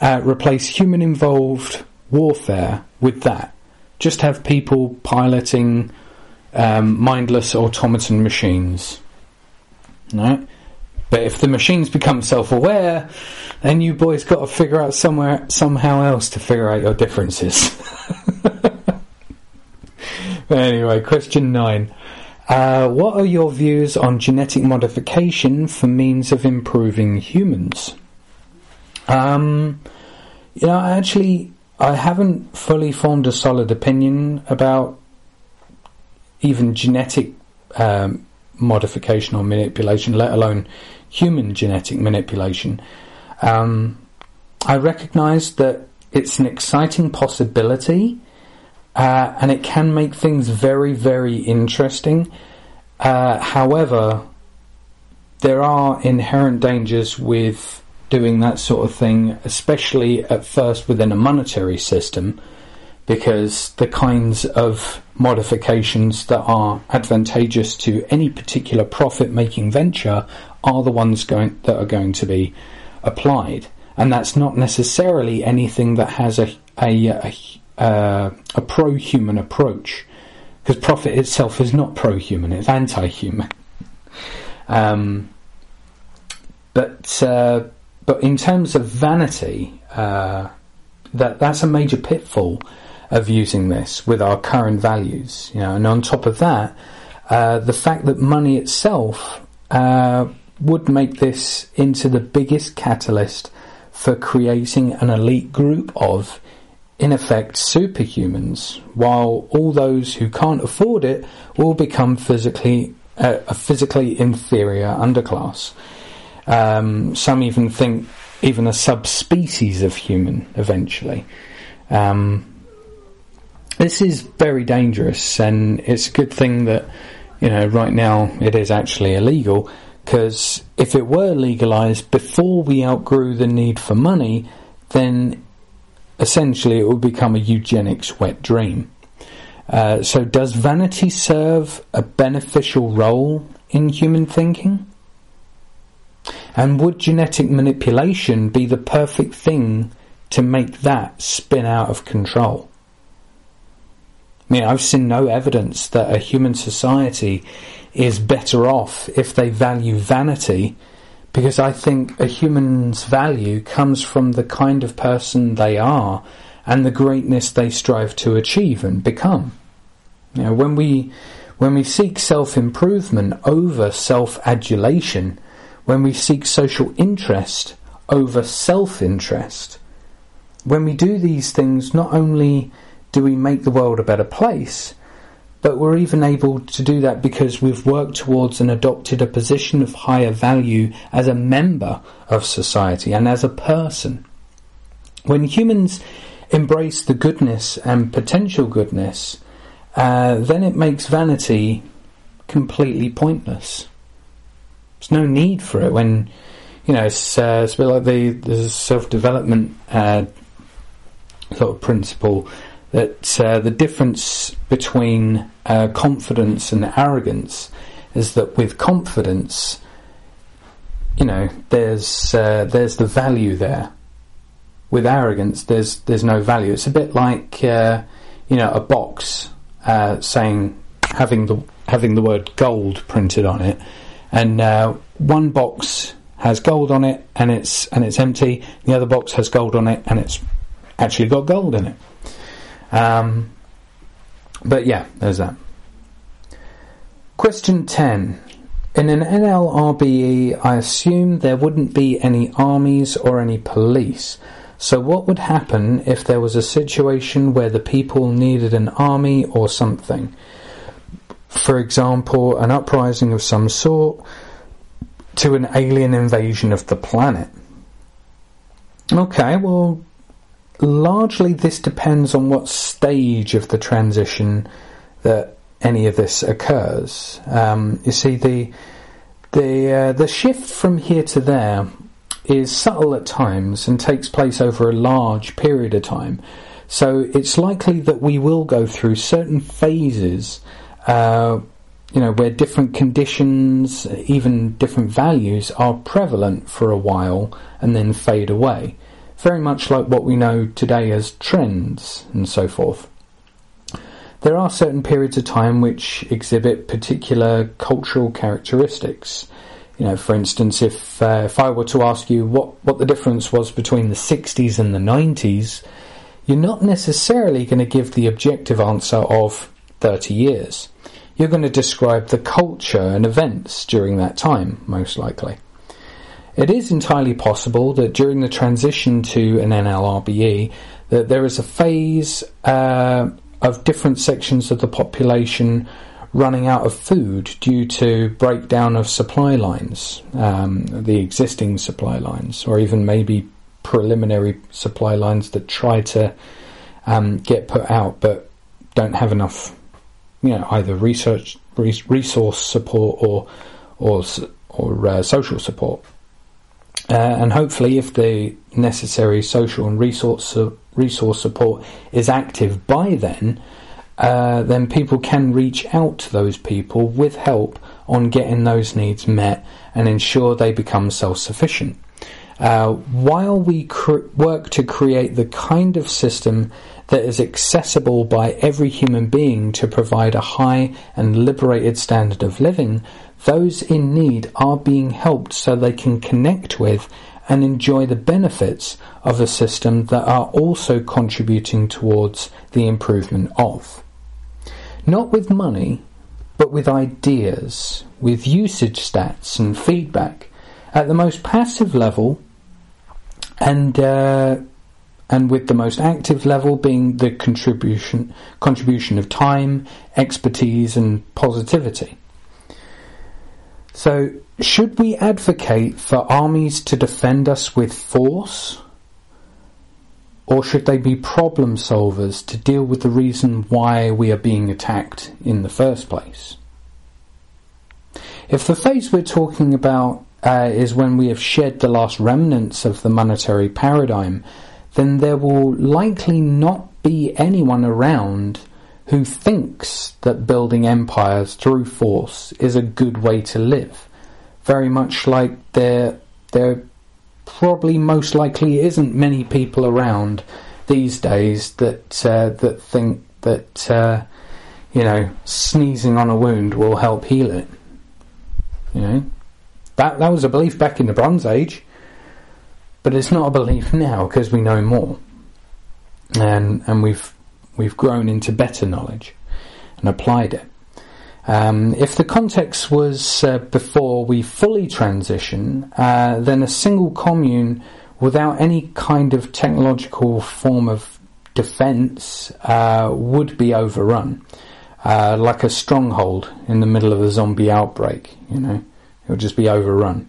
uh, replace human involved warfare with that. Just have people piloting um, mindless automaton machines. Right? But if the machines become self-aware, then you boys got to figure out somewhere somehow else to figure out your differences. anyway, question nine. Uh, what are your views on genetic modification for means of improving humans? Um, you know, actually, I haven't fully formed a solid opinion about even genetic um, modification or manipulation, let alone human genetic manipulation. Um, I recognise that it's an exciting possibility, uh, and it can make things very, very interesting. Uh, however, there are inherent dangers with doing that sort of thing, especially at first within a monetary system, because the kinds of modifications that are advantageous to any particular profit making venture are the ones going, that are going to be applied. And that's not necessarily anything that has a, a, a, uh, a pro human approach. Because profit itself is not pro human, it's anti human. Um, but uh, but in terms of vanity, uh, that that's a major pitfall of using this with our current values. You know, and on top of that, uh, the fact that money itself uh, would make this into the biggest catalyst for creating an elite group of, in effect, superhumans, while all those who can't afford it will become physically uh, a physically inferior underclass. Um, some even think even a subspecies of human eventually. Um, this is very dangerous, and it's a good thing that you know right now it is actually illegal because if it were legalized before we outgrew the need for money, then essentially it would become a eugenics wet dream. Uh, so, does vanity serve a beneficial role in human thinking? And would genetic manipulation be the perfect thing to make that spin out of control? I mean, I've seen no evidence that a human society is better off if they value vanity because I think a human's value comes from the kind of person they are and the greatness they strive to achieve and become. You know, when we when we seek self-improvement over self-adulation, when we seek social interest over self-interest, when we do these things, not only do we make the world a better place, but we're even able to do that because we've worked towards and adopted a position of higher value as a member of society and as a person. When humans embrace the goodness and potential goodness, uh, then it makes vanity completely pointless. There's no need for it when, you know, it's, uh, it's a bit like the, the self-development uh, sort of principle that uh, the difference between uh, confidence and arrogance is that with confidence, you know, there's uh, there's the value there. With arrogance, there's there's no value. It's a bit like uh, you know a box uh, saying having the having the word gold printed on it, and uh, one box has gold on it and it's and it's empty. The other box has gold on it and it's actually got gold in it. Um, but yeah, there's that. Question 10. In an NLRBE, I assume there wouldn't be any armies or any police. So, what would happen if there was a situation where the people needed an army or something? For example, an uprising of some sort to an alien invasion of the planet. Okay, well, largely this depends on what stage of the transition that any of this occurs. Um, you see, the the uh, the shift from here to there is subtle at times and takes place over a large period of time. So it's likely that we will go through certain phases, uh, you know, where different conditions, even different values, are prevalent for a while and then fade away. Very much like what we know today as trends and so forth. There are certain periods of time which exhibit particular cultural characteristics. You know, for instance, if uh, if I were to ask you what, what the difference was between the 60s and the 90s, you're not necessarily going to give the objective answer of 30 years. You're going to describe the culture and events during that time, most likely. It is entirely possible that during the transition to an NLRBE, that there is a phase uh, of different sections of the population running out of food due to breakdown of supply lines, um, the existing supply lines, or even maybe preliminary supply lines that try to um, get put out but don't have enough, you know, either research resource support or or or uh, social support. Uh, and hopefully, if the necessary social and resource resource support is active by then, uh, then people can reach out to those people with help on getting those needs met and ensure they become self sufficient. Uh, while we cr- work to create the kind of system that is accessible by every human being to provide a high and liberated standard of living, those in need are being helped so they can connect with and enjoy the benefits of a system that are also contributing towards the improvement of. Not with money, but with ideas, with usage stats and feedback at the most passive level and uh, and with the most active level being the contribution contribution of time, expertise and positivity. So should we advocate for armies to defend us with force? Or should they be problem solvers to deal with the reason why we are being attacked in the first place? If the phase we're talking about uh, is when we have shed the last remnants of the monetary paradigm, then there will likely not be anyone around who thinks that building empires through force is a good way to live. Very much like there there probably most likely isn't many people around these days that uh, that think that uh, you know sneezing on a wound will help heal it. You know? That that was a belief back in the Bronze Age, but it's not a belief now because we know more, and and we've we've grown into better knowledge and applied it. Um, if the context was uh, before we fully transition, uh, then a single commune without any kind of technological form of defense uh, would be overrun, uh, like a stronghold in the middle of a zombie outbreak. You know, it would just be overrun.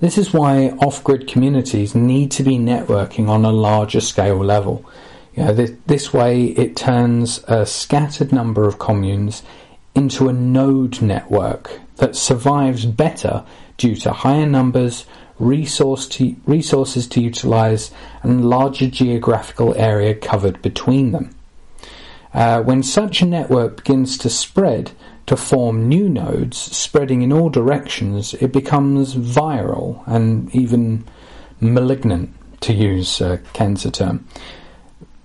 This is why off-grid communities need to be networking on a larger scale level. You know, this, this way, it turns a scattered number of communes into a node network that survives better due to higher numbers, resource to, resources to utilize, and larger geographical area covered between them. Uh, when such a network begins to spread to form new nodes spreading in all directions, it becomes viral and even malignant, to use a cancer term.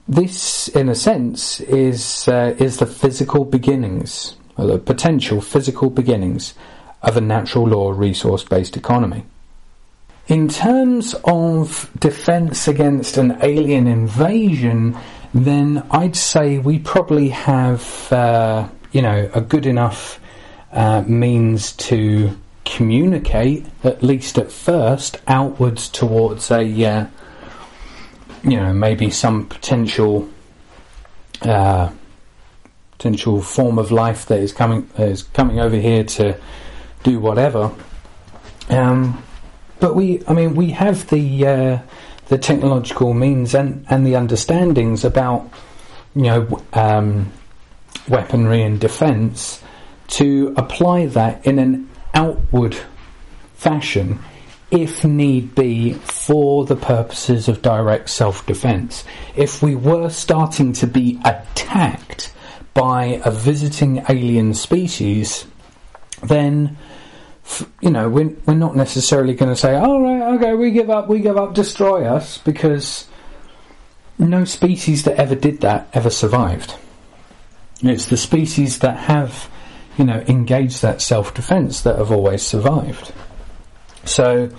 This, in a sense, is uh, is the physical beginnings the potential physical beginnings of a natural law resource based economy. In terms of defense against an alien invasion, then I'd say we probably have, uh, you know, a good enough uh, means to communicate, at least at first, outwards towards a uh, you know, maybe some potential uh, potential form of life that is coming is coming over here to do whatever. Um, but we, I mean, we have the uh, the technological means and, and the understandings about you know um, weaponry and defence to apply that in an outward fashion if need be for the purposes of direct self defence. If we were starting to be attacked by a visiting alien species, then you know we're, we're not necessarily going to say, "All right, okay, we give up, we give up, destroy us," because no species that ever did that ever survived. It's the species that have, you know, engaged that self-defense that have always survived. So,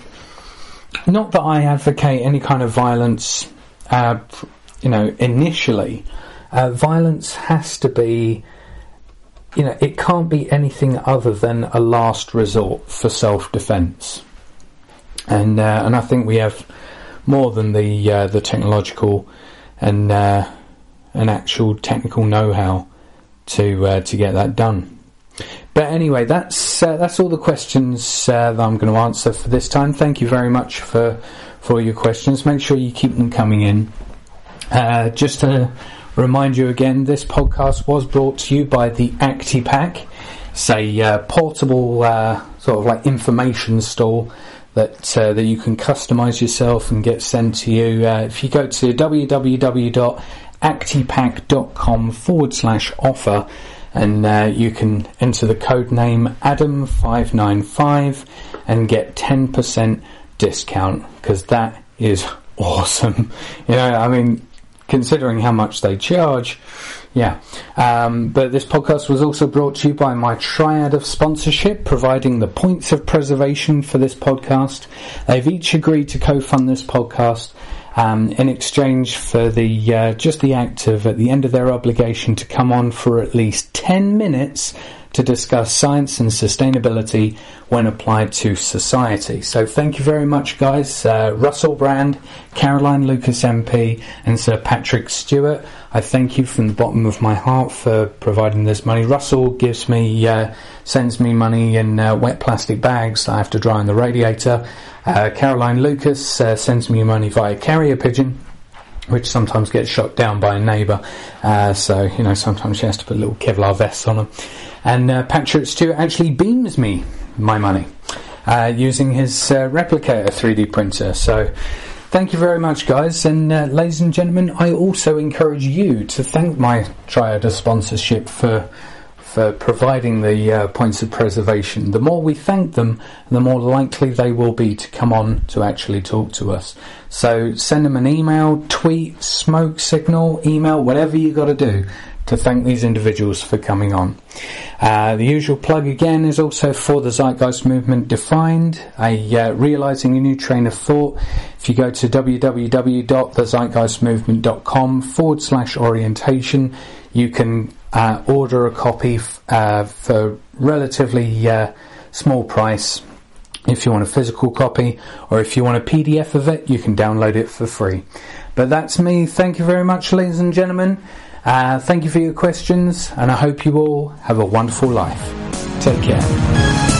not that I advocate any kind of violence, uh, you know, initially. Uh, violence has to be, you know, it can't be anything other than a last resort for self-defense. And uh, and I think we have more than the uh, the technological and uh, an actual technical know-how to uh, to get that done. But anyway, that's uh, that's all the questions uh, that I'm going to answer for this time. Thank you very much for for your questions. Make sure you keep them coming in. Uh, just to remind you again, this podcast was brought to you by the ActiPack. It's a uh, portable uh, sort of like information store that uh, that you can customize yourself and get sent to you. if you go to www.actipack.com forward slash offer and uh, you can enter the code name Adam595 and get 10% discount because that is awesome. You know, I mean, considering how much they charge, yeah. Um, but this podcast was also brought to you by my triad of sponsorship, providing the points of preservation for this podcast. They've each agreed to co-fund this podcast um, in exchange for the uh, just the act of at the end of their obligation to come on for at least 10 minutes to discuss science and sustainability when applied to society. So thank you very much, guys. Uh, Russell Brand, Caroline Lucas MP, and Sir Patrick Stewart. I thank you from the bottom of my heart for providing this money. Russell gives me, uh, sends me money in uh, wet plastic bags that I have to dry on the radiator. Uh, Caroline Lucas uh, sends me money via carrier pigeon which sometimes gets shot down by a neighbour. Uh, so, you know, sometimes she has to put little Kevlar vests on them. And uh, Patrick Stewart actually beams me my money using his Replicator 3D printer. So thank you very much, guys. And uh, ladies and gentlemen, I also encourage you to thank my Triad of sponsorship for for providing the uh, points of preservation. The more we thank them, the more likely they will be to come on to actually talk to us. So send them an email, tweet, smoke signal, email, whatever you got to do to thank these individuals for coming on. Uh, the usual plug again is also for the Zeitgeist Movement Defined, a uh, realizing a new train of thought. If you go to www.thezeitgeistmovement.com forward slash orientation, you can uh, order a copy f- uh, for relatively uh, small price. If you want a physical copy, or if you want a PDF of it, you can download it for free. But that's me. Thank you very much, ladies and gentlemen. Uh, thank you for your questions, and I hope you all have a wonderful life. Take care.